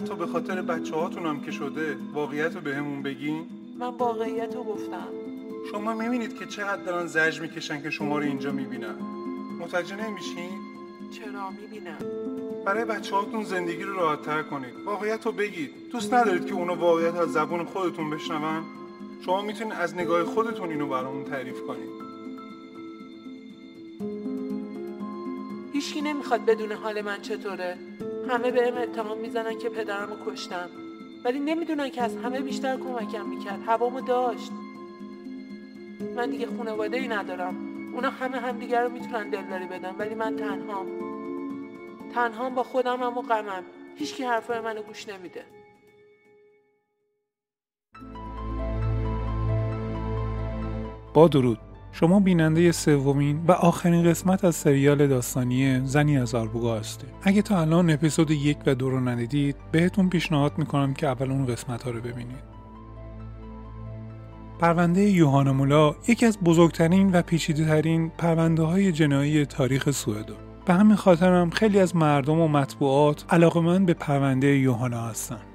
حتی به خاطر بچه هاتون هم که شده واقعیت رو بهمون بگین. من واقعیت رو گفتم. شما می‌بینید که چقدر دارن زج می‌کشن که شما رو اینجا می‌بینن. متوجه نمیشین؟ چرا می‌بینم؟ برای بچه هاتون زندگی رو راحت تر کنید. واقعیت رو بگید. دوست ندارید که اونا واقعیت از زبون خودتون بشنون. شما می‌تونید از نگاه خودتون اینو برامون تعریف کنید. هیچکی نمی‌خواد بدون حال من چطوره. همه بهم اتهام می‌زنن که پدرمو کشتم ولی نمی‌دونن که از همه بیشتر کمکم می‌کرد. هوامو داشت. من دیگه خانواده ای ندارم. اونا همه همدیگر رو می‌تونن دلداری بدن ولی من تنهام. تنهام با خودم هم و غمم. هیچکی حرفای منو گوش نمیده. با درود. شما بیننده سومین و آخرین قسمت از سریال داستانی زنی از آربوگا هستید. اگه تا الان اپیزود یک و دو رو ندیدید بهتون پیشنهاد می‌کنم که اول اون قسمت ها رو ببینید. پرونده یوهانا مولا یکی از بزرگترین و پیچیده ترین پرونده های جنایی تاریخ سوئدو. به همین خاطرم خیلی از مردم و مطبوعات علاقمند به پرونده یوهانا هستن.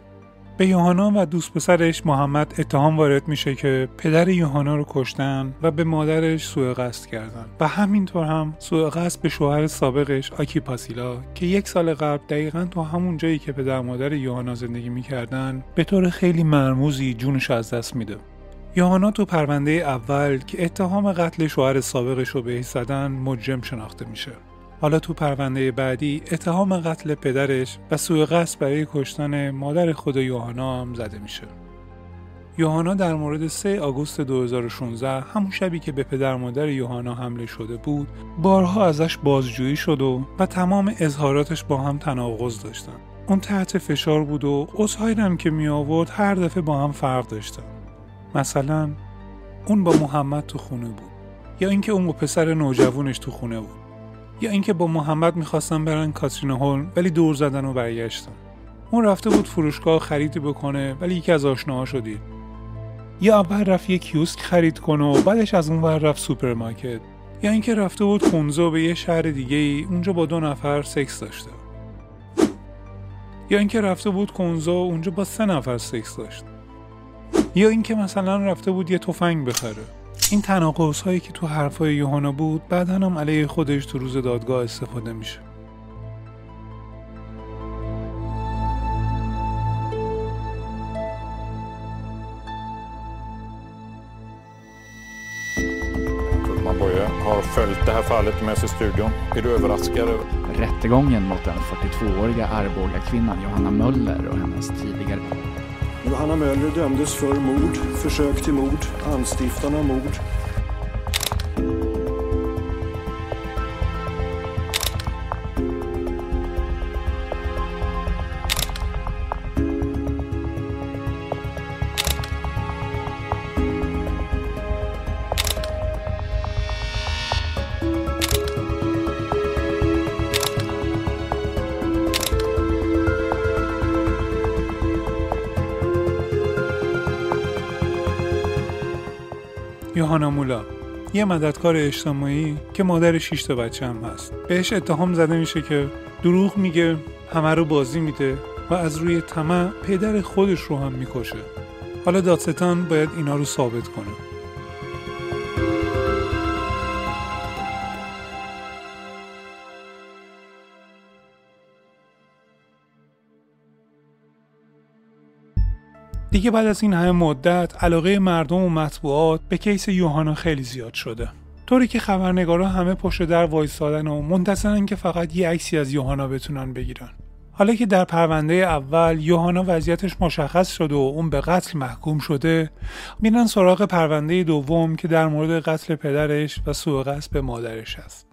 به یوهانا و دوست پسرش محمد اتهام وارد میشه که پدر یوهانا رو کشتن و به مادرش سوء قصد کردن. و همینطور هم سوء قصد به شوهر سابقش آکی پاسیلا که یک سال قبل دقیقا تو همون جایی که پدر مادر یوهانا زندگی می‌کردن به طور خیلی مرموزی جونش از دست میده. یوهانا تو پرونده اول که اتهام قتل شوهر سابقش رو بهش زدن مجرم شناخته میشه. حالا تو پرونده بعدی اتهام قتل پدرش و سوء قصد برای کشتن مادر خود یوهانا هم زده میشه. یوهانا در مورد 3 آگوست 2016 همون شبی که به پدر مادر یوهانا حمله شده بود بارها ازش بازجویی شد و و تمام اظهاراتش با هم تناقض داشتن. اون تحت فشار بود و عذرهایی هم که می آورد هر دفعه با هم فرق داشتن. مثلا اون با محمد تو خونه بود یا اینکه اون با پسر نوجوانش تو خونه بود. یا اینکه با محمد می‌خواستن برن کاترینا هولم ولی دور زدن و برگشتن. اون رفته بود فروشگاه خریدی بکنه ولی یکی از آشناهاشو دید یا اول رفت یه کیوسک خرید کنه و بعدش از اون ور رفت سوپرمارکت. یا اینکه رفته بود خونزو به یه شهر دیگه ای اونجا با دو نفر سکس داشته. یا اینکه رفته بود کنزو اونجا با سه نفر سکس داشت. یا اینکه مثلا رفته بود یه تفنگ بخره. این تناقض هایی که تو حرفای یوهانا بود بعدا هم علیه خودش تو روز دادگاه استفاده میشه Boye har följt det här fallet med sig i studion. Är du överraskad? Rättegången mot den 42-åriga Arboga kvinnan Johanna Möller och hennes tidigare Johanna Möller dömdes för mord, försök till mord, anstiftan av mord. یه مددکار اجتماعی که مادر 6 تا بچه هم هست. بهش اتهام زده میشه که دروغ میگه همه رو بازی میده و از روی طمع پدر خودش رو هم می‌کشه. حالا دادستان باید اینا رو ثابت کنه. دیگه بعد از این همه مدت علاقه مردم و مطبوعات به کیس یوهانا خیلی زیاد شده. طوری که خبرنگارا همه پشت در وایستادن و منتظرن که فقط یه عکسی از یوهانا بتونن بگیرن. حالا که در پرونده اول یوهانا وضعیتش مشخص شده و اون به قتل محکوم شده میرن سراغ پرونده دوم که در مورد قتل پدرش و سوء قصد به مادرش است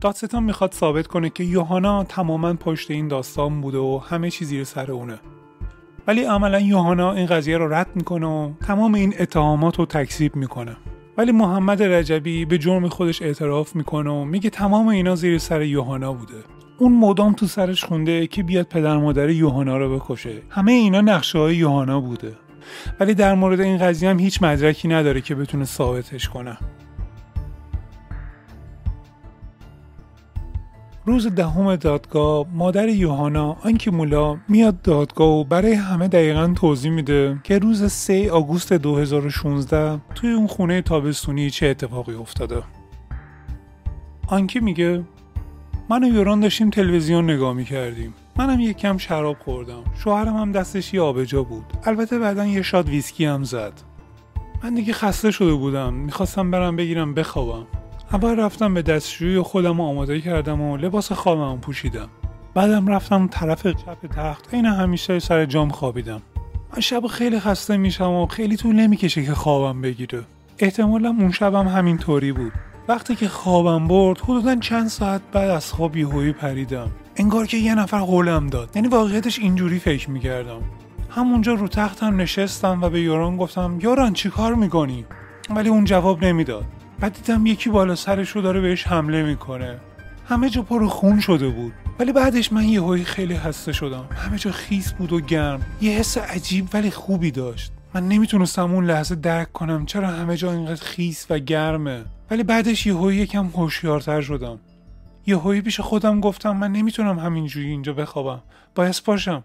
دادستان می‌خواد ثابت کنه که یوهانا تماما پشت این داستان بوده و همه چیزی زیر سر اونه. ولی عملا یوهانا این قضیه رو رد می‌کنه و تمام این اتهامات رو تکذیب می‌کنه. ولی محمد رجبی به جرم خودش اعتراف می‌کنه و میگه تمام اینا زیر سر یوهانا بوده. اون مدام تو سرش خونده که بیاد پدر مادر یوهانا رو بکشه. همه اینا نقشه های یوهانا بوده. ولی در مورد این قضیه هم هیچ مدرکی نداره که بتونه ثابتش کنه. روز دهم دادگاه مادر یوهانا آنکی مولا میاد دادگاه و برای همه دقیقا توضیح میده که روز 3 آگوست 2016 توی اون خونه تابستونی چه اتفاقی افتاده. آنکی میگه من و یوران داشتیم تلویزیون نگاه می‌کردیم. منم یک کم شراب خوردم. شوهرم هم دستش یه آبجا بود. البته بعدا یه شاد ویسکی هم زد. من دیگه خسته شده بودم. می‌خواستم برم بگیرم بخوابم. اول رفتم به دستشویی و خودم آماده کردم و لباس خوابم پوشیدم. بعدم رفتم طرف چپ تخت عین همیشه سر جام خوابیدم. من شب خیلی خسته میشم و خیلی طول نمی‌کشه که خوابم بگیره. احتمالا اون شبم همین طوری بود. وقتی که خوابم برد حدودا چند ساعت بعد از خواب یهویی پریدم. انگار که یه نفر قولم داد. یعنی واقعیتش اینجوری فکر می‌کردم. همونجا رو تختم نشستم و به یوران گفتم یوران چی کار می‌کنی؟ ولی اون جواب نمی‌داد. بعد دیدم یکی بالا سرش رو داره بهش حمله می‌کنه. همه جا پر خون شده بود. ولی بعدش من یه خیلی خسته شدم. همه جا خیس بود و گرم. یه حس عجیب ولی خوبی داشت. من نمی‌تونستم اون لحظه درک کنم چرا همه جا اینقدر خیس و گرمه. ولی بعدش یهویی یکم هوشیارتر شدم. یهویی پیش خودم گفتم من نمی‌تونم همینجوری اینجا بخوابم. باید پاشم.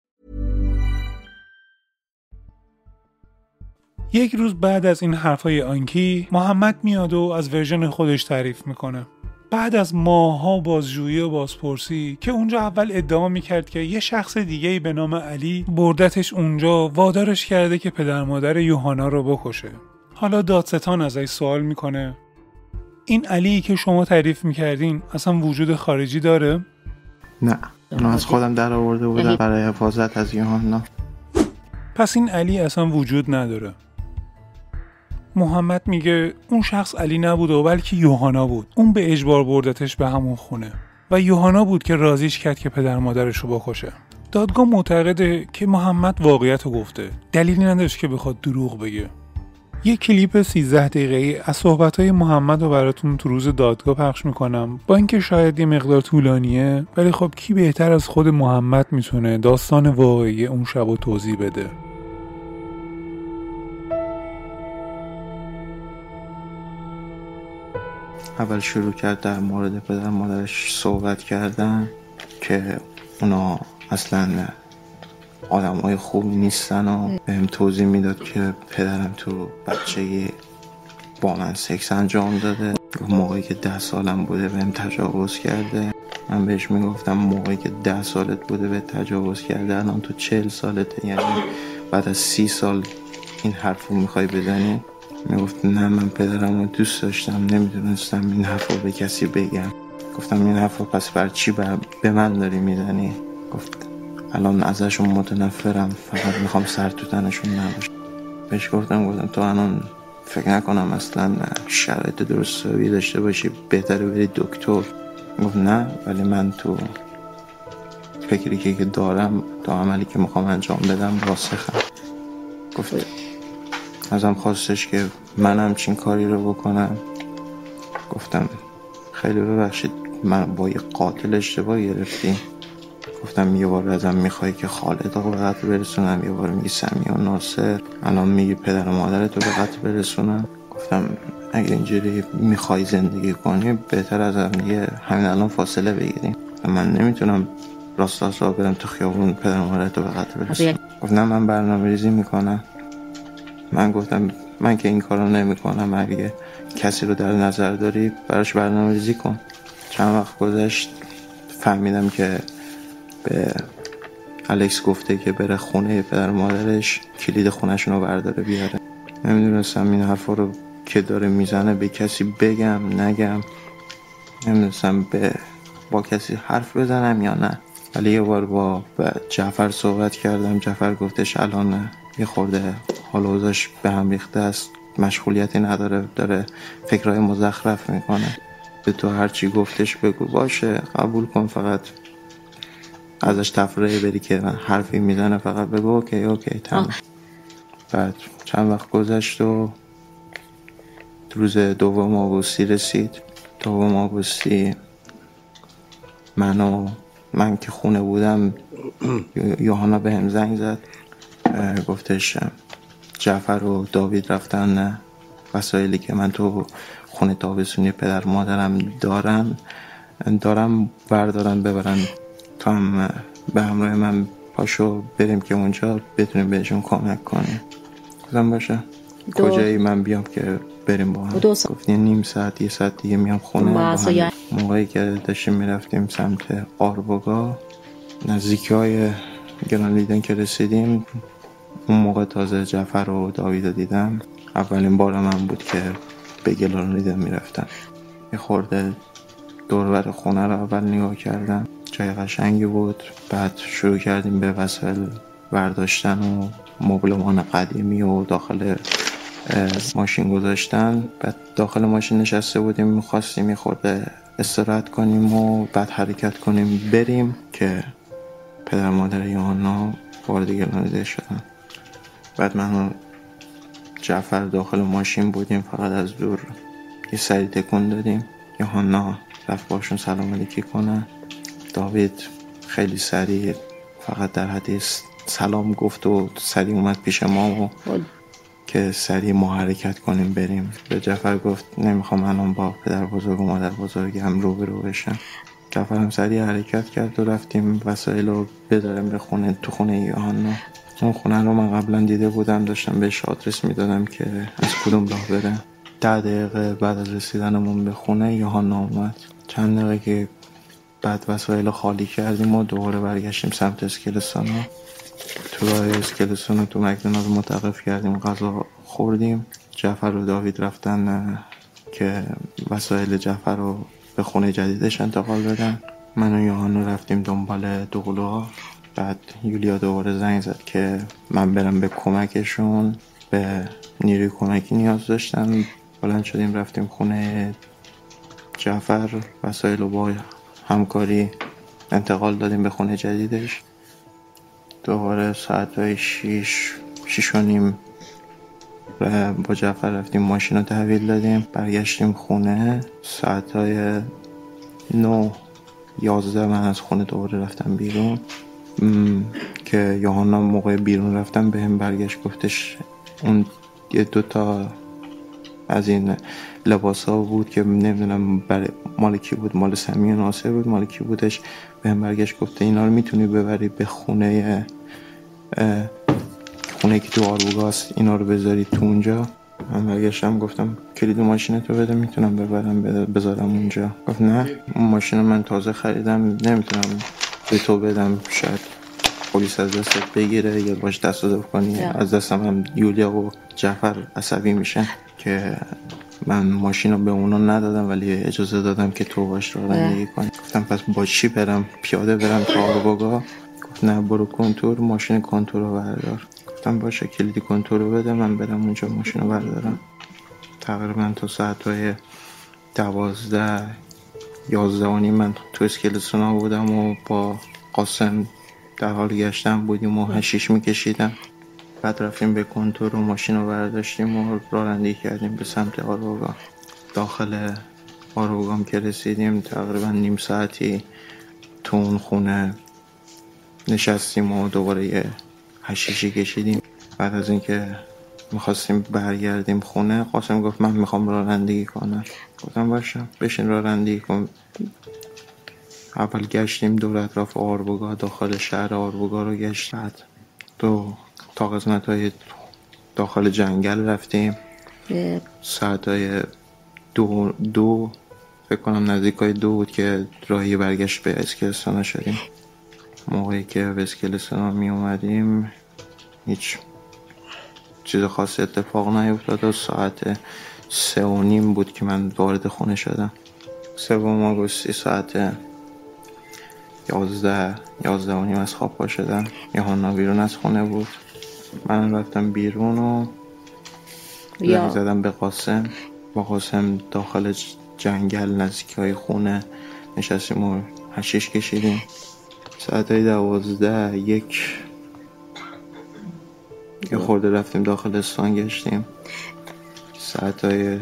یک روز بعد از این حرفای آنکی محمد میاد و از ورژن خودش تعریف می‌کنه. بعد از ماها بازجویی و بازپرسی که اونجا اول ادعا می‌کرد که یه شخص دیگه به نام علی بردتش اونجا وادارش کرده که پدر مادر یوهانا رو بکشه. حالا دادستان ازش سوال می‌کنه. این علی که شما تعریف می‌کردین اصلا وجود خارجی داره؟ نه. اونو از خودم در آورده بودم برای حفاظت از یوهانا پس این علی اصلا وجود نداره. محمد میگه اون شخص علی نبود و بلکه یوهانا بود. اون به اجبار بردتش به همون خونه. و یوهانا بود که رازیش کرد که پدر مادرش رو بکشه. دادگاه معتقده که محمد واقعیت رو گفته. دلیلی نداشت که بخواد دروغ بگه. یه کلیپ 13 دقیقه از صحبتهای محمد رو براتون تو روز دادگاه پخش می‌کنم. با اینکه شاید یه مقدار طولانیه ولی خب کی بهتر از خود محمد می‌تونه داستان واقعی اون شب توضیح بده؟ اول شروع کرد در مورد پدر مادرش صحبت کردن که اونا اصلا آدم های خوبی نیستن و بهم توضیح می‌داد که پدرم تو بچه با من سکس انجام داده. موقعی که ده سالم بوده بهم تجاوز کرده. من بهش می‌گفتم موقعی که ده سالت بوده به تجاوز کرده. الان تو چل سالته یعنی بعد از سی سال این حرف رو می‌خوای بزنی؟ می‌گفت نه من پدرم رو دوست داشتم نمی‌دونستم این حرف رو به کسی بگم. گفتم این حرف پس بر چی به من داری می‌زنی؟ گفت الان ازشون متنفرم فقط می‌خوام سر تو تنشون نباشم بهش گفتم گفتم تو الان فکر نکنم اصلا شرایط درست داشته باشی بهتره بری دکتر. گفت نه ولی من تو فکری که دارم تا عملی که می‌خوام انجام بدم راسخم. گفت ازم خواستش که من همچین کاری رو بکنم. گفتم خیلی ببخشید من با یه قاتل اشتباه گرفتیم. گفتم یه بار ازم می‌خوای که خالد رو به قتل برسونم یه بار میگی سمی و ناصر. الان میگی پدر و مادرتو به قتل برسونم. گفتم اگه اینجوری می‌خوای زندگی کنی بهتر از هم دیگه همین الان فاصله بگیریم. من نمی‌تونم راست راست برم تو خیابون پدر و مادرتو به قتل برسونم. گفتم من برنامه ریزی می‌کنم. من گفتم من که این کارو نمی‌کنم اگه کسی رو در نظر داری براش برنامه ریزی کن. چند وقت گذشت فهمیدم که به الکس گفته که بره خونه پدر مادرش کلید خونهشون رو برداره بیاره. نمی‌دونستم این حرفا رو که داره می‌زنه به کسی بگم نگم. نمی‌دونستم به با کسی حرف بزنم یا نه. ولی یه بار با جعفر صحبت کردم. جعفر گفتش الان یه خورده حال اوزاش به هم ریخته است مشغولیتی نداره داره فکرهای مزخرف می‌کنه. به تو هرچی گفتش بگو باشه قبول کن فقط. ازش تفریه بری که من حرفی می‌زنه فقط بگو اوکی اوکی تمام. بعد چند وقت گذشت و روز دوم آگوستی رسید. دوم آگوستی منو من که خونه بودم یوهانا به هم زنگ زد گفتش جعفر و داوید رفتن وسایلی که من تو خونه تابستونی پدر مادرم دارم دارم بردارن ببرن تا هم به همراه من پاشو بریم که اونجا بتونیم بهشون کمک کنیم. گفتم باشه. کجایی من بیام که بریم با هم؟ گفت نیم ساعت یه ساعت دیگه میام خونه با هم. موقعی که داشتیم می‌رفتیم سمت آربوگا نزدیکی های گران که رسیدیم. اون موقع تازه جعفر و داوید دیدم اولین بار من بود که به گلان لیدن می‌رفتم. یه خورده دوربر خونه رو اول نگاه کردم جای قشنگی بود. بعد شروع کردیم به وسایل برداشتن و مبلمان قدیمی و داخل ماشین گذاشتن. بعد داخل ماشین نشسته بودیم می‌خواستیم یه خورده استراحت کنیم و بعد حرکت کنیم بریم که پدر مادر یوحنا وارد گلانیده شدن. بعد من جعفر داخل ماشین بودیم فقط از دور یه سری تکون دادیم. یوحنا رفت باشون سلام علیکی کنه. داوید خیلی سریع فقط در حدیث سلام گفت و سریع اومد پیش ما و که سریع ما حرکت کنیم بریم. به جعفر گفت نمی‌خوام الان با پدر بزرگ و مادر بزرگ هم رو بشن جعفر هم سریع حرکت کرد و رفتیم وسایل رو بدارم به خونه تو خونه یوحنا. اون خونه رو من قبلا دیده بودم داشتم بهش آدرس می‌دادم که از کدوم راه بره. ده دقیقه بعد از رسیدنمون به خونه یوحنا اومد. چند دقیقه که بعد وسایل خالی کردیم و دوباره برگشتیم سمت اسکلستان ها تو راه اسکلستان تو مکدونالد متوقف کردیم غذا خوردیم. جعفر و داوید رفتن که وسایل جعفر رو به خونه جدیدش انتقال بدن من و یوهانو رفتیم دنبال دوقلوها. بعد یولیا دوباره زنگ زد که من برم به کمکشون. به نیروی کمکی نیاز داشتن بلند شدیم رفتیم خونه جعفر وسایل رو با همکاری انتقال دادیم به خونه جدیدش. دوباره ساعت های شیش شیش و نیم با جعفر رفتیم ماشین رو تحویل دادیم. برگشتیم خونه. ساعت های نو یازده من از خونه دوباره رفتم بیرون. که یوهانا موقع بیرون رفتم به هم برگشت گفتش اون یه دوتا از این لباس ها بود که نمی‌دونم برای مال کی بود مال سمی و ناصر بود مال کی بودش به هم برگشت گفته اینا رو می‌تونی ببری به خونه خونه که تو آروگاست اینا رو بذاری تو اونجا. من برگشتم گفتم کلید ماشین تو بده می‌تونم ببرم بذارم اونجا. گفت نه اون ماشین من تازه خریدم نمی‌تونم به تو بدم شاید پلیس از دستت بگیره یا باش دست کنی. از دستم هم یولیا و جعفر عصبی میشن که من ماشین رو به اونا ندادم ولی اجازه دادم که تو باش رانندگی کنی. گفتم پس با چی برم؟ پیاده برم تا آرباگا گفت نه برو کنتور ماشین کنتور رو بردار. گفتم باشه کلید کنتور رو بده من برم اونجا ماشین رو بردارم. تقریبا تا ساعت های دوازده یازده من تو اسکلسونا بودم و با قاسم در حال گشتن بودیم و هشیش میکشیدم بعد رفتیم به کنتور و ماشین رو برداشتیم و رانندگی کردیم به سمت آروگا. داخل آروگام که رسیدیم تقریبا نیم ساعتی تو اون خونه نشستیم و دوباره یه هشیشی کشیدیم. بعد از اینکه می‌خواستیم برگردیم خونه قاسم گفت من می‌خوام رانندگی کنم. گفتم باشم بشین رانندگی کن. اول گشتیم دور اطراف آربوگا داخل شهر آربوگا رو گشت. بعد دو تا قسمت های داخل جنگل رفتیم. ساعت های دو, دو فکر کنم نزدیک های دو بود که راهی برگشت به اسکلستان شدیم. موقعی که به اسکلستان می اومدیم هیچ چیز خاصی اتفاق نیفتاد و ساعت سه و نیم بود که من وارد خونه شدم. سوم آگوستی ساعت یازده یازده و نیم از خواب پا شدم. یهانا بیرون از خونه بود. من رفتم بیرون و زنگ زدم به قاسم. با قاسم داخل جنگل نزدیکی های خونه نشستیم و هشیش کشیدیم. ساعت دوازده یک یه خورده رفتیم داخل استان گشتیم. ساعت های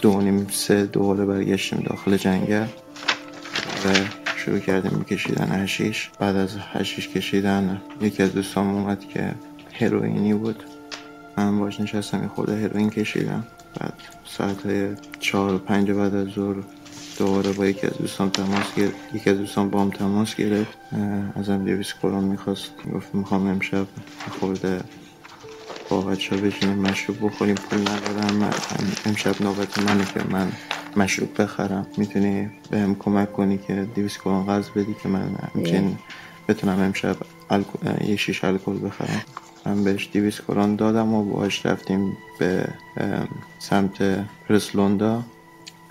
دو نیم سه دوباره برگشتیم داخل جنگل و شروع کردیم میکشیدن هشیش بعد از هشیش کشیدن یکی از دوستان اومد که هروئینی بود. من باش نشستم یه خورده هروئین کشیدم. بعد ساعت های چهار و پنج بعد از ظهر دوباره با یکی از دوستان تماس گرفت یکی از دوستان با هم تماس گرفت. ازم دویس کرون می‌خواست. گفت می‌خوام امشب خورده با بچه بشینیم مشروب بخوریم. پول ندارم. امشب نوبت منه که من مشروب بخرم. می‌تونی بهم کمک کنی که دیویس کرون قرض بدی که من همچین بتونم امشب یه شیش الکل بخرم. من بهش دیویس کرون دادم و باهاش رفتیم به سمت پرسلوندا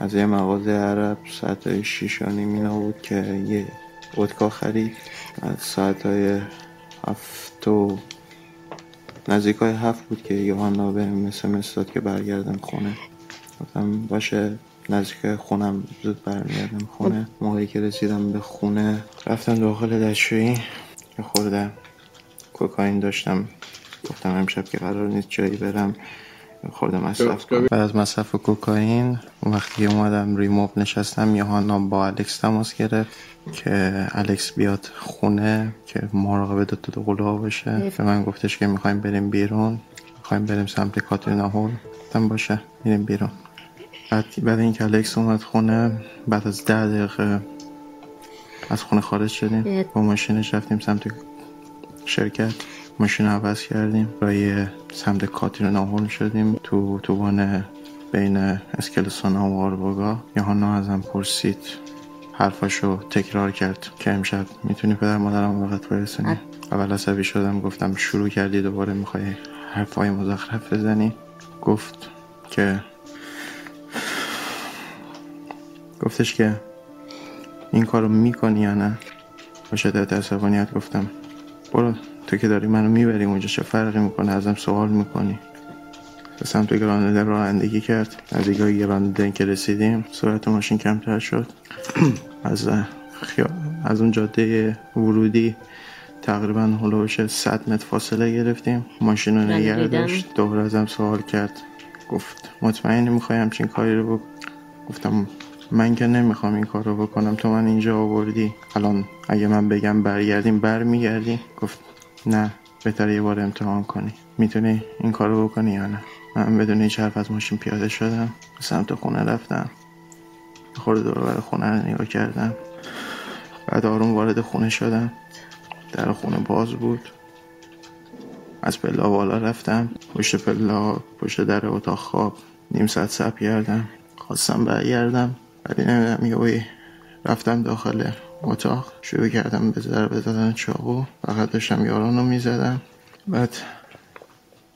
از یه مغازه عرب ساعت های شیش بود که یه ودکا خرید. از ساعت های هفت و نزدیک های هفت بود که یوهانا به مثل داد که برگردم خونه. گفتم باشه نزدیک خونم زود برمیگردم خونه. موقعی که رسیدم به خونه رفتم داخل دستشویی. یه خورده کوکاین داشتم. گفتم امشب که قرار نیست جایی برم. خورده مصرف کنم. بعد از مصرف کوکائین وقتی اومدم ریموب نشستم یهانا با الکس تماس گرفت که الکس بیاد خونه که مراقبه دو تا قلوها باشه. به من گفتش که می‌خوایم بریم بیرون. می‌خوایم بریم سمت کاترینا هول. گفتم باشه میریم بیرون. بعد بعد اینکه الکس اومد خونه بعد از ده دقیقه از خونه خارج شدیم. با ماشینش رفتیم سمت شرکت. ماشین عوض کردیم رای سمت کاترینا هول شدیم تو توبان بین اسکلسون و آربوگا یهانا ازم پرسید حرفاشو تکرار کرد که امشب می‌تونی پدر مادرم وقت برسونی؟ اول عصبی شدم گفتم شروع کردی دوباره می‌خوای حرفای مزخرف بزنی؟ گفت که گفتش که این کارو می‌کنی یا نه؟ با شدت عصبانیت گفتم برو. تو که داری منو می‌بری اونجا چه فرقی می‌کنه؟ ازم سوال می‌کنی. به سمت گرانده رانندگی کرد. از دیگه گرانده که رسیدیم سرعت ماشین کمتر شد. از از اون جاده ورودی تقریبا هلوش 100 متر فاصله گرفتیم. ماشین رو نگه داشت. دوباره ازم سوال کرد. گفت مطمئنی می‌خوای همچین کاری رو بکن گفتم من که نمی‌خوام این کار رو بکنم. تو من اینجا آوردی. الان اگه من بگم برگردیم برمیگردی گفت نه بهتر یه بار امتحان کنی. می‌تونی این کارو بکنی یا نه؟ من بدون هیچ حرف از ماشین پیاده شدم به سمت خونه رفتم. خورده دور خونه رو نگاه کردم. بعد آروم وارد خونه شدم. در خونه باز بود. از پلا بالا رفتم. پشت پلا پشت در اتاق خواب. نیم ساعت سب کردم. خواستم برگردم ولی نمی‌دونم رفتم داخل. اتاق. شروع کردم به ضربه زدن چاقو. فقط داشتم یاران رو می‌زدم. بعد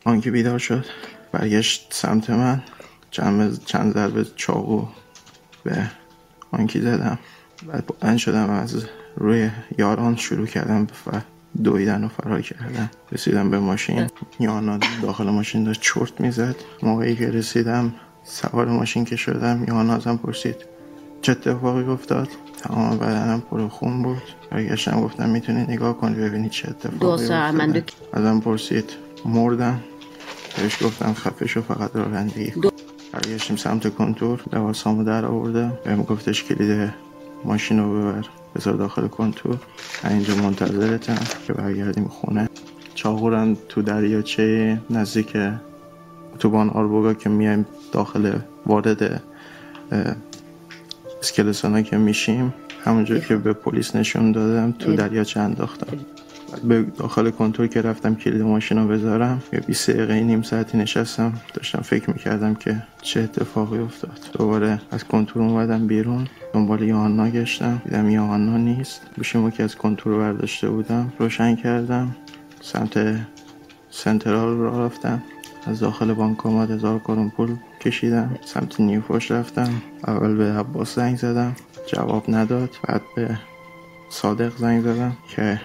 آنکه بیدار شد برگشت سمت من. چند, چند ضربه چاقو به آنکی زدم. بعد بلند شدم از روی یاران شروع کردم و دویدن و فرار کردم رسیدم به ماشین. یانا داخل ماشین داشت چرت می‌زد. موقعی که رسیدم سوار ماشین که شدم یانا ازم پرسید. چه اتفاقی افتاد. تمام بدنم پر خون بود. برگشتم گفتم می‌تونی نگاه کنی ببینی چه اتفاقی افتاد ازم پرسید. مردم؟ بهش گفتم خفه شو فقط رانندگی برگشتیم سمت کنتور. لباسامو در آوردم. بهم گفتش کلید ماشین رو ببر. بذار داخل کنتور. من اینجا منتظرتم که برگردیم خونه. چاقورم تو دریاچه نزدیک اتوبان آربوگا که میایم داخل وارد اسکلسانا که میشیم همونجور که به پلیس نشون دادم تو دریاچه انداختم. به داخل کنتور که رفتم کلید ماشین رو بذارم یه 20 دقیقه نیم ساعتی نشستم. داشتم فکر می‌کردم که چه اتفاقی افتاد. دوباره از کنتور اومدم بیرون. دنبال یوهانا گشتم. دیدم یوهانا نیست. گوشیمو که از کنتور برداشته بودم روشن کردم. سمت سنترال رو رفتم. از داخل بانکومات هزار کرون پول. کشیدم سمت نیوفوش رفتم. اول به عباس زنگ زدم جواب نداد. بعد به صادق زنگ زدم که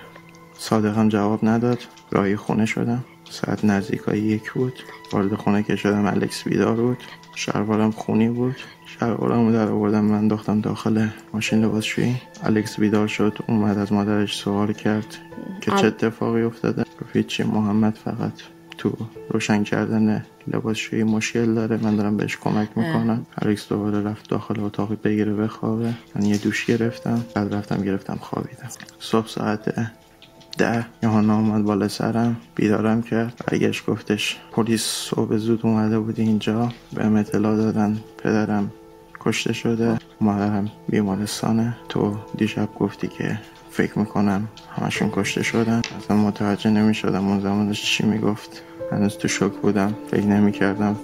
صادق هم جواب نداد. راهی خونه شدم. ساعت نزدیکای یک بود. وارد خونه که شدم الکس بیدار بود. شلوارم خونی بود. شلوارم در آوردم. من انداختم داخل ماشین لباسشویی. الکس بیدار شد. اومد از مادرش سوال کرد که چه اتفاقی افتاده. گفت چی محمد فقط تو روشن کردن لباسشویی مشکل داره. من دارم بهش کمک می‌کنم. الکس دوباره رفت داخل اتاقی بگیره بخوابه. من یه دوش گرفتم. بعد رفتم گرفتم خوابیدم. صبح ساعت ده. یهانا اومد بالا سرم. بیدارم کرد. برگشت گفتش پلیس صبح زود اومده بود اینجا. به اطلاع دادن. پدرم کشته شده. مادرم بیمارستانه. تو دیشب گفتی که فکر می‌کنم همشون کشته شدن. اصلا متوجه نمی‌شدم اون زمانش چی می‌گفت. هنوز تو شک بودم. فکر نمی‌کردم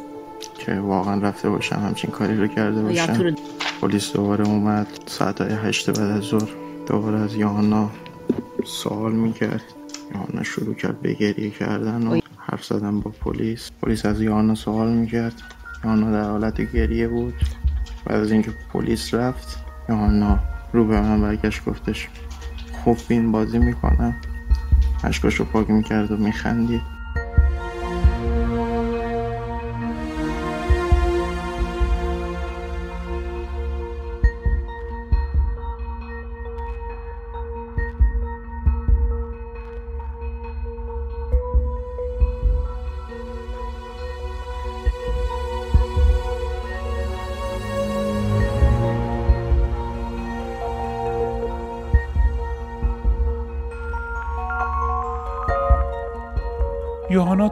که واقعا رفته باشم همچین کاری رو کرده باشم. پلیس دوباره اومد. ساعت های هشت بعد از ظهر دوباره از یوهانا سوال می‌کرد. یوهانا شروع کرد به گریه کردن و حرف زدن با پلیس. پلیس از یوهانا سوال می‌کرد. یوهانا در حالت گریه بود. بعد از اینکه پلیس رفت یوهانا رو به من برگشت گفتش خوب فیلم بازی می‌کنم. اشکاش رو پاک می‌کرد و میخندید.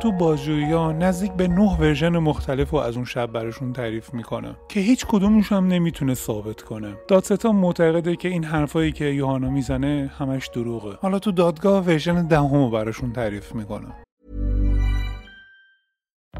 تو بازجویی نزدیک به نه ورژن مختلف و از اون شب براشون تعریف می‌کنه. که هیچ کدومش هم نمی‌تونه ثابت کنه. دادستان معتقده که این حرفایی که یوهانا می‌زنه همش دروغه. حالا تو دادگاه ورژن دهم براشون تعریف می‌کنه.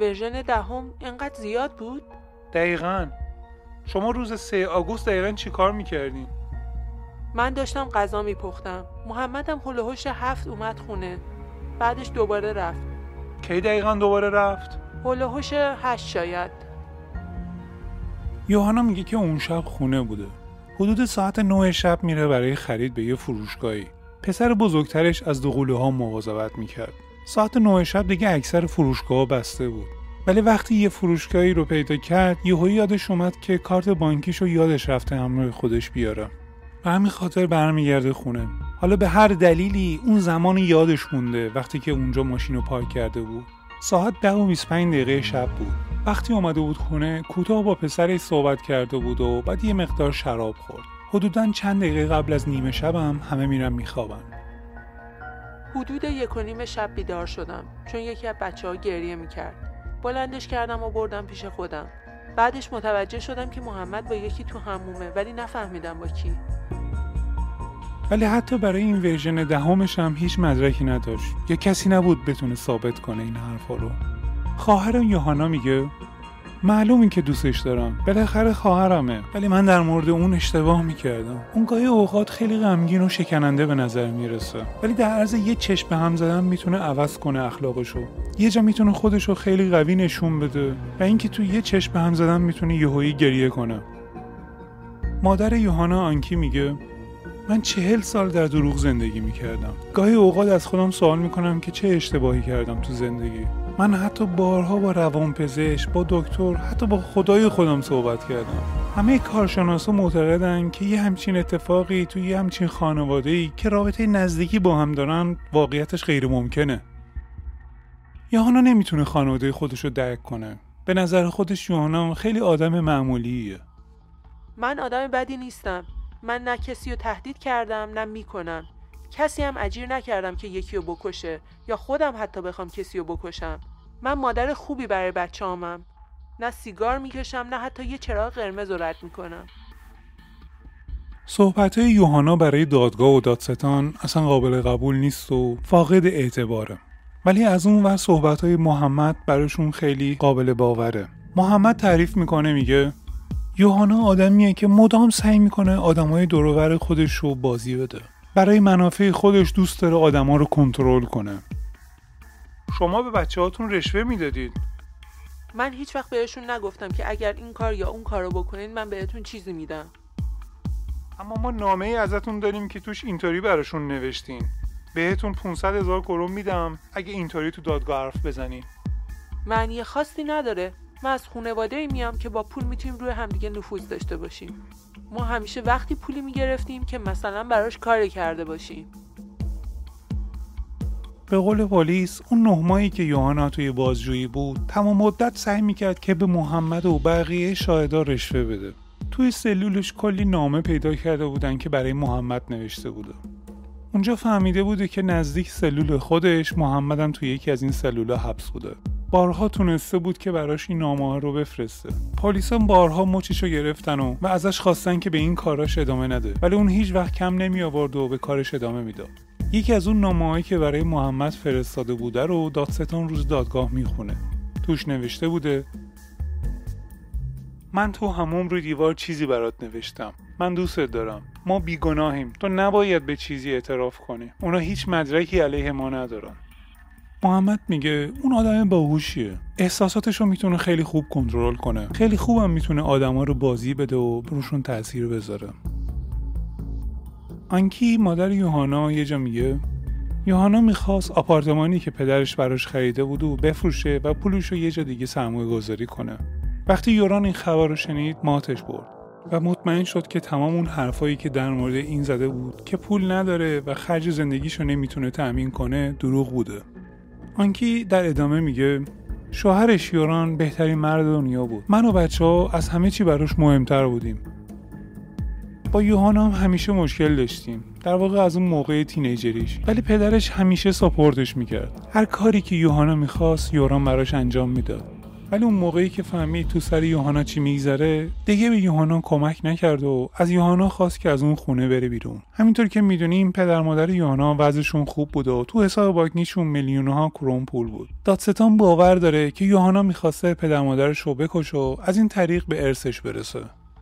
ورژن دهم انقدر زیاد بود؟ دقیقا. شما روز 3 آگوست دقیقا چی کار می‌کردین؟ من داشتم غذا میپختم. محمدم هلوهوش هفت اومد خونه. بعدش دوباره رفت. کی دقیقا دوباره رفت؟ هلوهوش هشت شاید. یوهانا میگه که اون شب خونه بوده. حدود ساعت 9 شب میره برای خرید به یه فروشگاهی. پسر بزرگترش از دو ها مواظبت می‌کرد. ساعت 9 شب دیگه اکثر فروشگاه بسته بود. ولی وقتی یه فروشگاهی رو پیدا کرد یهو یادش اومد که کارت بانکیش رو یادش رفته همراه خودش بیاره به همین خاطر برمیگرده خونه. حالا به هر دلیلی اون زمان یادش مونده وقتی که اونجا ماشین رو پارک کرده بود. ساعت ده و 25 دقیقه شب بود. وقتی اومده بود خونه کوتاه با پسرش صحبت کرده بود و بعد یه مقدار شراب خورد. حدودا چند دقیقه قبل از نیمه شبم همه میرن میخوابن. حدود یک و نیم شب بیدار شدم چون یکی از بچه ها گریه می‌کرد. بلندش کردم و بردم پیش خودم. بعدش متوجه شدم که محمد با یکی تو همومه ولی نفهمیدم با کی. ولی حتی برای این ورژن دهمش هم هیچ مدرکی نداشت. یا کسی نبود بتونه ثابت کنه این حرفا رو. خواهرم یوهانا میگه معلومه که دوستش دارم. بالاخره خواهرمه. ولی من در مورد اون اشتباه می‌کردم. اون گاهی اوقات خیلی غمگین و شکننده به نظر می‌رسه. ولی در عرض یه چشم به هم زدن می‌تونه عوض کنه اخلاقشو. یه جا می‌تونه خودشو خیلی قوی نشون بده و اینکه تو یه چشم به هم زدن می‌تونه یهویی گریه کنه. مادر یوهانا آنکی میگه من چهل سال در دروغ زندگی می‌کردم. گاهی اوقات از خودم سوال می‌کنم که چه اشتباهی کردم تو زندگی؟ من حتی بارها با روانپزشک با دکتر حتی با خدای خودم صحبت کردم. همه کارشناسا معتقدن که یه همچین اتفاقی توی یه همچین خانواده ای که رابطه نزدیکی با هم دارن واقعیتش غیر ممکنه. یوهانا نمی‌تونه خانواده خودش رو درک کنه. به نظر خودش یوهانا خیلی آدم معمولیه. من آدم بدی نیستم. من نه کسی رو تهدید کردم نه می‌کنم. کسی هم اجیر نکردم که یکی رو بکشه یا خودم حتی بخوام کسی رو بکشم. من مادر خوبی برای بچه همم. نه سیگار می‌کشم نه حتی یه چراغ قرمز رو رد می‌کنم. صحبت یوهانا برای دادگاه و دادستان اصلا قابل قبول نیست و فاقد اعتباره. ولی از اون ور صحبت های محمد براشون خیلی قابل باوره. محمد تعریف می‌کنه میگه یوهانا آدمیه که مدام سعی می‌کنه آدمای دورور خودش رو بازی بده. برای منافع خودش دوست داره آدما رو کنترل کنه. شما به بچه هاتون رشوه می‌دادید. من هیچ وقت بهشون نگفتم که اگر این کار یا اون کار رو بکنین من بهتون چیزی میدم. اما ما نامه ای ازتون داریم که توش اینطوری براشون نوشتین. بهتون 500 هزار کرون میدم اگه اینطوری تو دادگاه حرف بزنی معنی خاصی نداره. من از خانواده میام که با پول می‌تونیم روی همدیگه نفوذ داشته باشیم. ما همیشه وقتی پولی می‌گرفتیم که مثلا براش کاری کرده باشیم. به قول پلیس اون نه ماهی که یوهانا توی بازجویی بود تمام مدت سعی می‌کرد که به محمد و بقیه شاهدا رشوه بده. توی سلولش کلی نامه پیدا کرده بودن که برای محمد نوشته بوده اونجا فهمیده بوده که نزدیک سلول خودش محمدم توی یکی از این سلولا حبس بوده. بارها تونسته بود که براش این نامه رو بفرسته. پلیسا بارها مچش رو گرفتن و, و ازش خواستن که به این کاراش ادامه نده. ولی اون هیچ وقت کم نمی آورد و به کارش ادامه می‌داد. یکی از اون نامه که برای محمد فرستاده بوده رو دادستان روز دادگاه می‌خونه. توش نوشته بوده من تو هموم روی دیوار چیزی برات نوشتم. من دوستت دارم. ما بیگناهیم. تو نباید به چیزی اعتراف کنی. اونا هیچ مدرکی علیه ما ندارن. محمد میگه اون آدم باهوشیه. احساساتش رو می‌تونه خیلی خوب کنترل کنه. خیلی خوبم می‌تونه آدما رو بازی بده و روشون تاثیر بذاره. آنکی مادر یوهانا یه جا میگه یوهانا می‌خواست آپارتمانی که پدرش براش خریده بود و بفروشه و پولش رو یه جا دیگه سرمایه گذاری کنه. وقتی یوران این خبر رو شنید ماتش برد و مطمئن شد که تمام اون حرفایی که در مورد این زده بود که پول نداره و خرج زندگیشو نمی‌تونه تأمین کنه دروغ بوده. آنکی در ادامه میگه شوهرش یوران بهترین مرد دنیا بود. من و بچه ها از همه چی براش مهمتر بودیم. با یوهانا هم همیشه مشکل داشتیم. در واقع از اون موقع تینیجریش. ولی پدرش همیشه ساپورتش می‌کرد. هر کاری که یوهانا می‌خواست یوران براش انجام می‌داد. ولی اون موقعی که فهمید تو سر یوهانا چی میگذره دیگه به یوهانا کمک نکرد و از یوهانا خواست که از اون خونه بره بیرون. همینطور که می‌دونیم پدر مادر یوهانا وضعشون خوب بود و تو حساب بانکیشون میلیونها کروم پول بود. دادستان باور داره که یوهانا می‌خواسته پدر مادرش رو بکشه و از این طریق به ارثش برسه.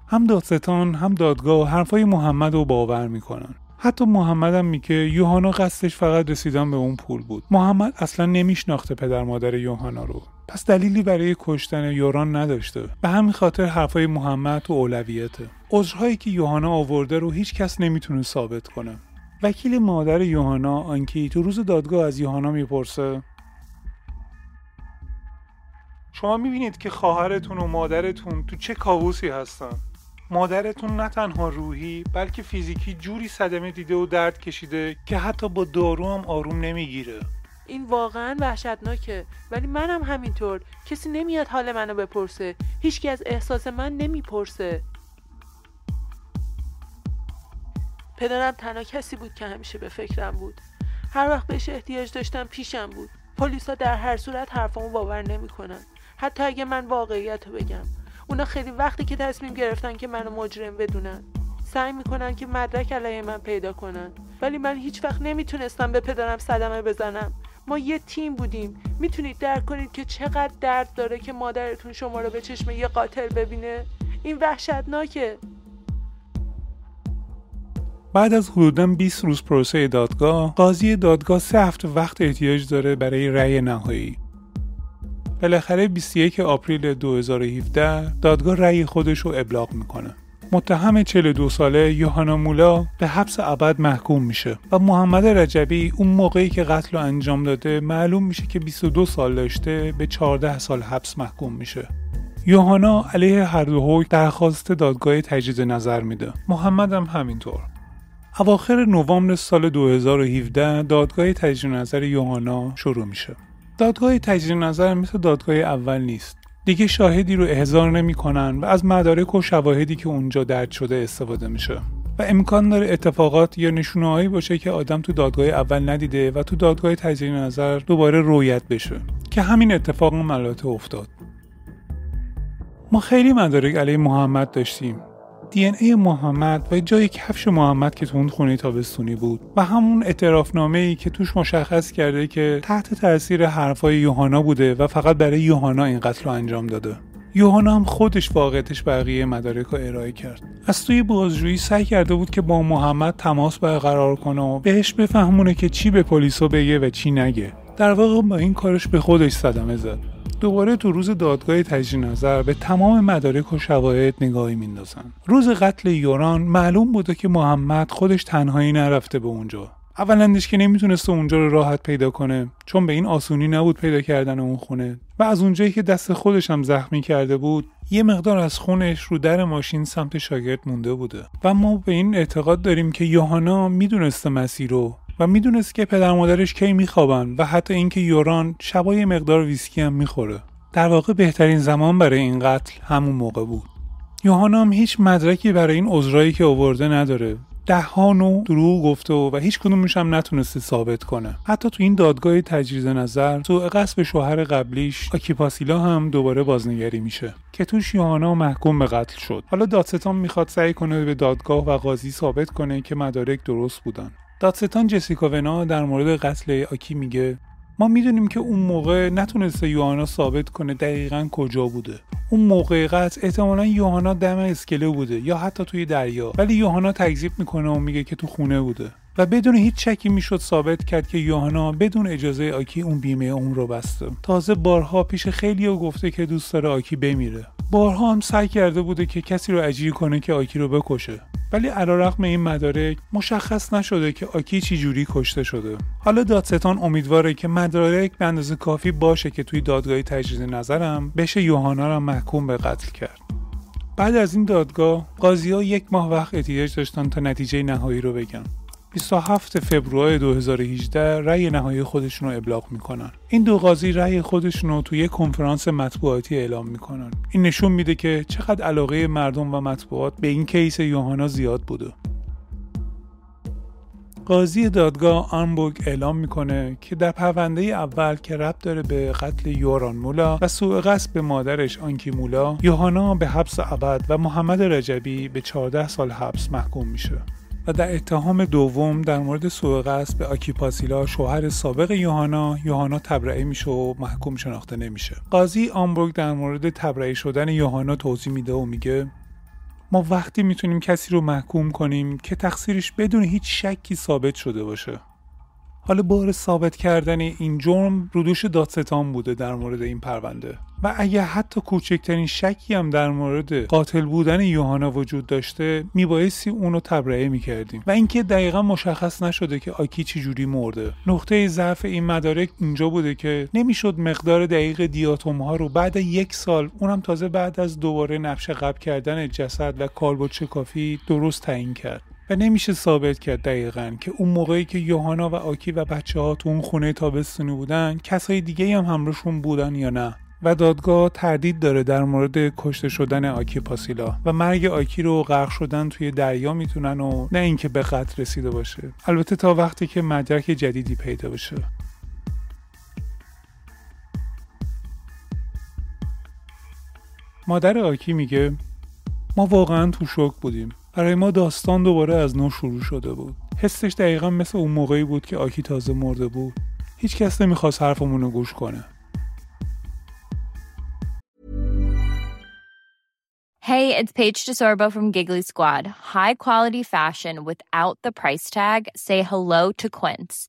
هم دادستان هم دادگاه حرفای محمد رو باور می‌کنن. حتی محمد هم میگه یوهانا قصدش فقط رسیدن به اون پول بود. محمد اصلا نمیشناخته پدر مادر یوهانا رو. پس دلیلی برای کشتن یوران نداشته. به همین خاطر حرفای محمد تو اولویته عذرهایی که یوهانا آورده رو هیچ کس نمی‌تونه ثابت کنه. وکیل مادر یوهانا آنکی تو روز دادگاه از یوهانا می‌پرسه شما می‌بینید که خواهرتون و مادرتون تو چه کابوسی هستن؟ مادرتون نه تنها روحی بلکه فیزیکی جوری صدمه دیده و درد کشیده که حتی با دارو هم آروم نمی‌گیره. این واقعا وحشتناکه. ولی منم همینطور. کسی نمیاد حال منو بپرسه. هیچکی از احساس من نمی‌پرسه. پدرم تنها کسی بود که همیشه به فکرم بود. هر وقت بهش احتیاج داشتم پیشم بود. پلیسا در هر صورت حرفامو باور نمی‌کنن. حتی اگه من واقعیت رو بگم. اونا خیلی وقتی که تصمیم گرفتن که منو مجرم بدونن. سعی می‌کنن که مدرک علیه من پیدا کنن. ولی من هیچ وقت نمی‌تونستم به پدرم صدمه بزنم. ما یه تیم بودیم. می‌تونید درک کنید که چقدر درد داره که مادرتون شما رو به چشم یه قاتل ببینه؟ این وحشتناکه. بعد از حدودا 20 روز پروسه دادگاه قاضی دادگاه سه هفته وقت احتیاج داره برای رأی نهایی. بالاخره 21 آپریل 2017 دادگاه رأی خودش رو ابلاغ می‌کنه. متهم 42 ساله یوهانا مولا به حبس ابد محکوم میشه و محمد رجبی اون موقعی که قتل رو انجام داده معلوم میشه که 22 سال داشته به 14 سال حبس محکوم میشه. یوهانا علیه هر دو حکم درخواست دادگاه تجدید نظر میده. محمد هم همینطور. اواخر نوامبر سال 2017 دادگاه تجدید نظر یوهانا شروع میشه. دادگاه تجدید نظر مثل دادگاه اول نیست. دیگه شاهدی رو احضار نمی‌کنن و از مدارک و شواهدی که اونجا درد شده استفاده میشه. و امکان داره اتفاقات یا نشونه باشه که آدم تو دادگاه اول ندیده و تو دادگاه تجدید نظر دوباره رویت بشه که همین اتفاق ملاته افتاد. ما خیلی مدارک علیه محمد داشتیم. دی ای محمد و جای کفش محمد که تو اون خونه تابستونی بود و همون اعترافنامه ای که توش مشخص کرده که تحت تاثیر حرفای یوهانا بوده و فقط برای یوهانا این قتل رو انجام داده. یوهانا هم خودش واقعتش بقیه مدارک رو ارائه کرد. از توی بازجویی سعی کرده بود که با محمد تماس برقرار کنه و بهش بفهمونه که چی به پلیسا بگه و چی نگه. در واقع با این کارش به خودش صدمه زد. دوباره تو روز دادگاه تجدید نظر به تمام مدارک و شواهد نگاهی میندازن. روز قتل یوران معلوم بوده که محمد خودش تنهایی نرفته به اونجا. اولندش که نمی‌تونسته اونجا رو راحت پیدا کنه چون به این آسونی نبود پیدا کردن اون خونه. و از اونجایی که دست خودش هم زخمی کرده بود یه مقدار از خونش رو در ماشین سمت شاگرد مونده بوده. و ما به این اعتقاد داریم که یوهانا می‌دونسته مسیر رو و می‌دونست که پدر مادرش کی میخوابن و حتی اینکه یوران شبای مقدار ویسکی هم می‌خوره. در واقع بهترین زمان برای این قتل همون موقع بود. یوهانا هم هیچ مدرکی برای این عذرایی که آورده نداره. دهان دروغ گفته و هیچ کدومش هم نتونسته ثابت کنه. حتی تو این دادگاه تجدید نظر تو قصب شوهر قبلیش آکیپاسیلا هم دوباره بازنگری میشه که توش یوهانا محکوم به قتل شد. حالا دادستان می‌خواد سعی کنه به دادگاه و قاضی ثابت کنه که مدارک درست بودن. دادستان جسیکا ونا در مورد قتل آکی میگه ما می‌دونیم که اون موقع نتونسته یوهانا ثابت کنه دقیقا کجا بوده. اون موقع قتل احتمالا یوهانا دم اسکله بوده یا حتی توی دریا. ولی یوهانا تکذیب می‌کنه و میگه که تو خونه بوده. و بدون هیچ شکی می‌شد ثابت کرد که یوهانا بدون اجازه آکی اون بیمه اون رو بسته. تازه بارها پیش خیلی گفته که دوست داره آکی بمیره. بارها هم سعی کرده بوده که کسی رو اجیر کنه که آکی رو بکشه. ولی علیرغم این مدارک مشخص نشده که آکی چی جوری کشته شده. حالا دادستان امیدواره که مدارک به اندازه کافی باشه که توی دادگاه تجدید نظرم بشه یوهانا را محکوم به قتل کرد. بعد از این دادگاه قاضی ها یک ماه وقت احتیاج داشتن تا نتیجه نهایی رو بگن. 27 فوریه 2018 رأی نهایی خودشون رو ابلاغ می‌کنن. این دو قاضی رأی خودشون رو توی کنفرانس مطبوعاتی اعلام می‌کنن. این نشون میده که چقدر علاقه مردم و مطبوعات به این کیس یوهانا زیاد بوده. قاضی دادگاه آنبورگ اعلام می‌کنه که در پرونده اول که ربط داره به قتل یوران مولا و سوء قصد به مادرش آنکی مولا یوهانا به حبس ابد و محمد رجبی به 14 سال حبس محکوم میشه. و در اتهام دوم در مورد سوء قصد به آکیپاسیلا شوهر سابق یوهانا یوهانا تبرئه میشه و محکوم شناخته نمیشه. قاضی آمبورگ در مورد تبرئه شدن یوهانا توضیح میده و میگه ما وقتی می‌تونیم کسی رو محکوم کنیم که تقصیرش بدون هیچ شکی ثابت شده باشه. حالا بار ثابت کردن این جرم رودوش دادستان بوده در مورد این پرونده. و اگه حتی کوچکترین شکی هم در مورد قاتل بودن یوهانا وجود داشته میبایستی اونو تبرئه می‌کردیم. و اینکه دقیقا مشخص نشده که آکی چجوری مرده. نقطه ضعف این مدارک اینجا بوده که نمی‌شد مقدار دقیق دیاتوم ها رو بعد یک سال اونم تازه بعد از دوباره نقش قبل کردن جسد و کالبد شکافی درست تعیین کرد. و نمیشه ثابت کرد دقیقا که اون موقعی که یوهانا و آکی و بچه ها تو اون خونه تابستونی بودن کسای دیگه هم همراهشون بودن یا نه. و دادگاه تردید داره در مورد کشته شدن آکی پاسیلا. و مرگ آکی رو غرق شدن توی دریا می‌تونن و نه اینکه به قتل رسیده باشه. البته تا وقتی که مدرک جدیدی پیدا بشه. مادر آکی میگه ما واقعا تو شوک بودیم. برای ما داستان دوباره از نو شروع شده بود حسش دقیقا مثل اون موقعی بود که آکی تازه مرده بود هیچ کس نمی‌خواست حرفمون رو گوش کنه Hey, it's Paige DeSorbo from Giggly Squad. High quality fashion without the price tag. Say hello to Quince.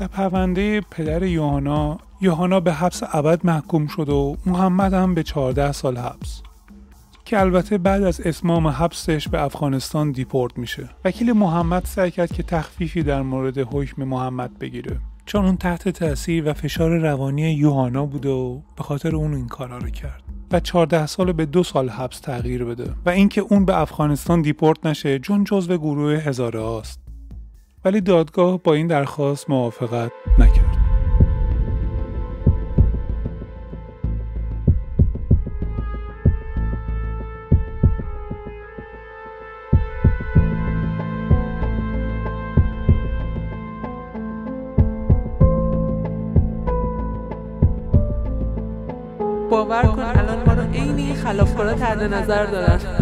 در پرونده پدر یوهانا یوهانا به حبس ابد محکوم شد و محمد هم به 14 سال حبس. که البته بعد از اسمام حبسش به افغانستان دیپورت میشه. وکیل محمد سعی کرد که تخفیفی در مورد حکم محمد بگیره. چون اون تحت تاثیر و فشار روانی یوهانا بود و به خاطر اون این کارا رو کرد. و 14 سال به دو سال حبس تغییر بده. و اینکه اون به افغانستان دیپورت نشه چون جزو گروه هزاره هاست. ولی دادگاه با این درخواست موافقت نکرد. باور کن الان ما رو عین خلافکارا تحت نظر دارن.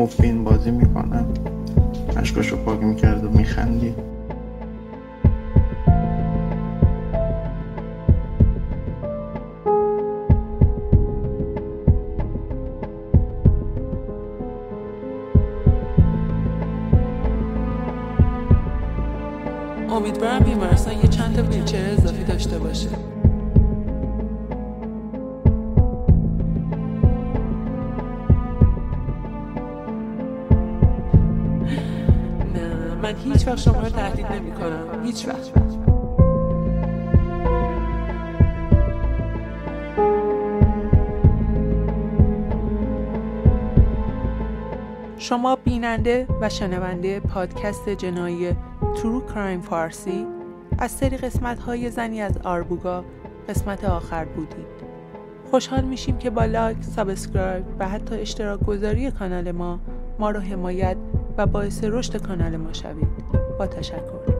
خوب بین بازی می‌کنم اشکاشو پاک می‌کرد و میخندی. امیدوارم بیمارستان یه چند تا ویلچر اضافی داشته باشه. من هیچ وقت شما رو تهدید نمی کنم هیچ وقت. شما بیننده و شنونده پادکست جنایی True Crime فارسی از سری قسمت های زنی از آربوگا قسمت آخر بودید خوشحال میشیم که با like، subscribe و حتی اشتراک گذاری کانال ما ما رو حمایت و باعث رشد کانال ما شوید. با تشکر.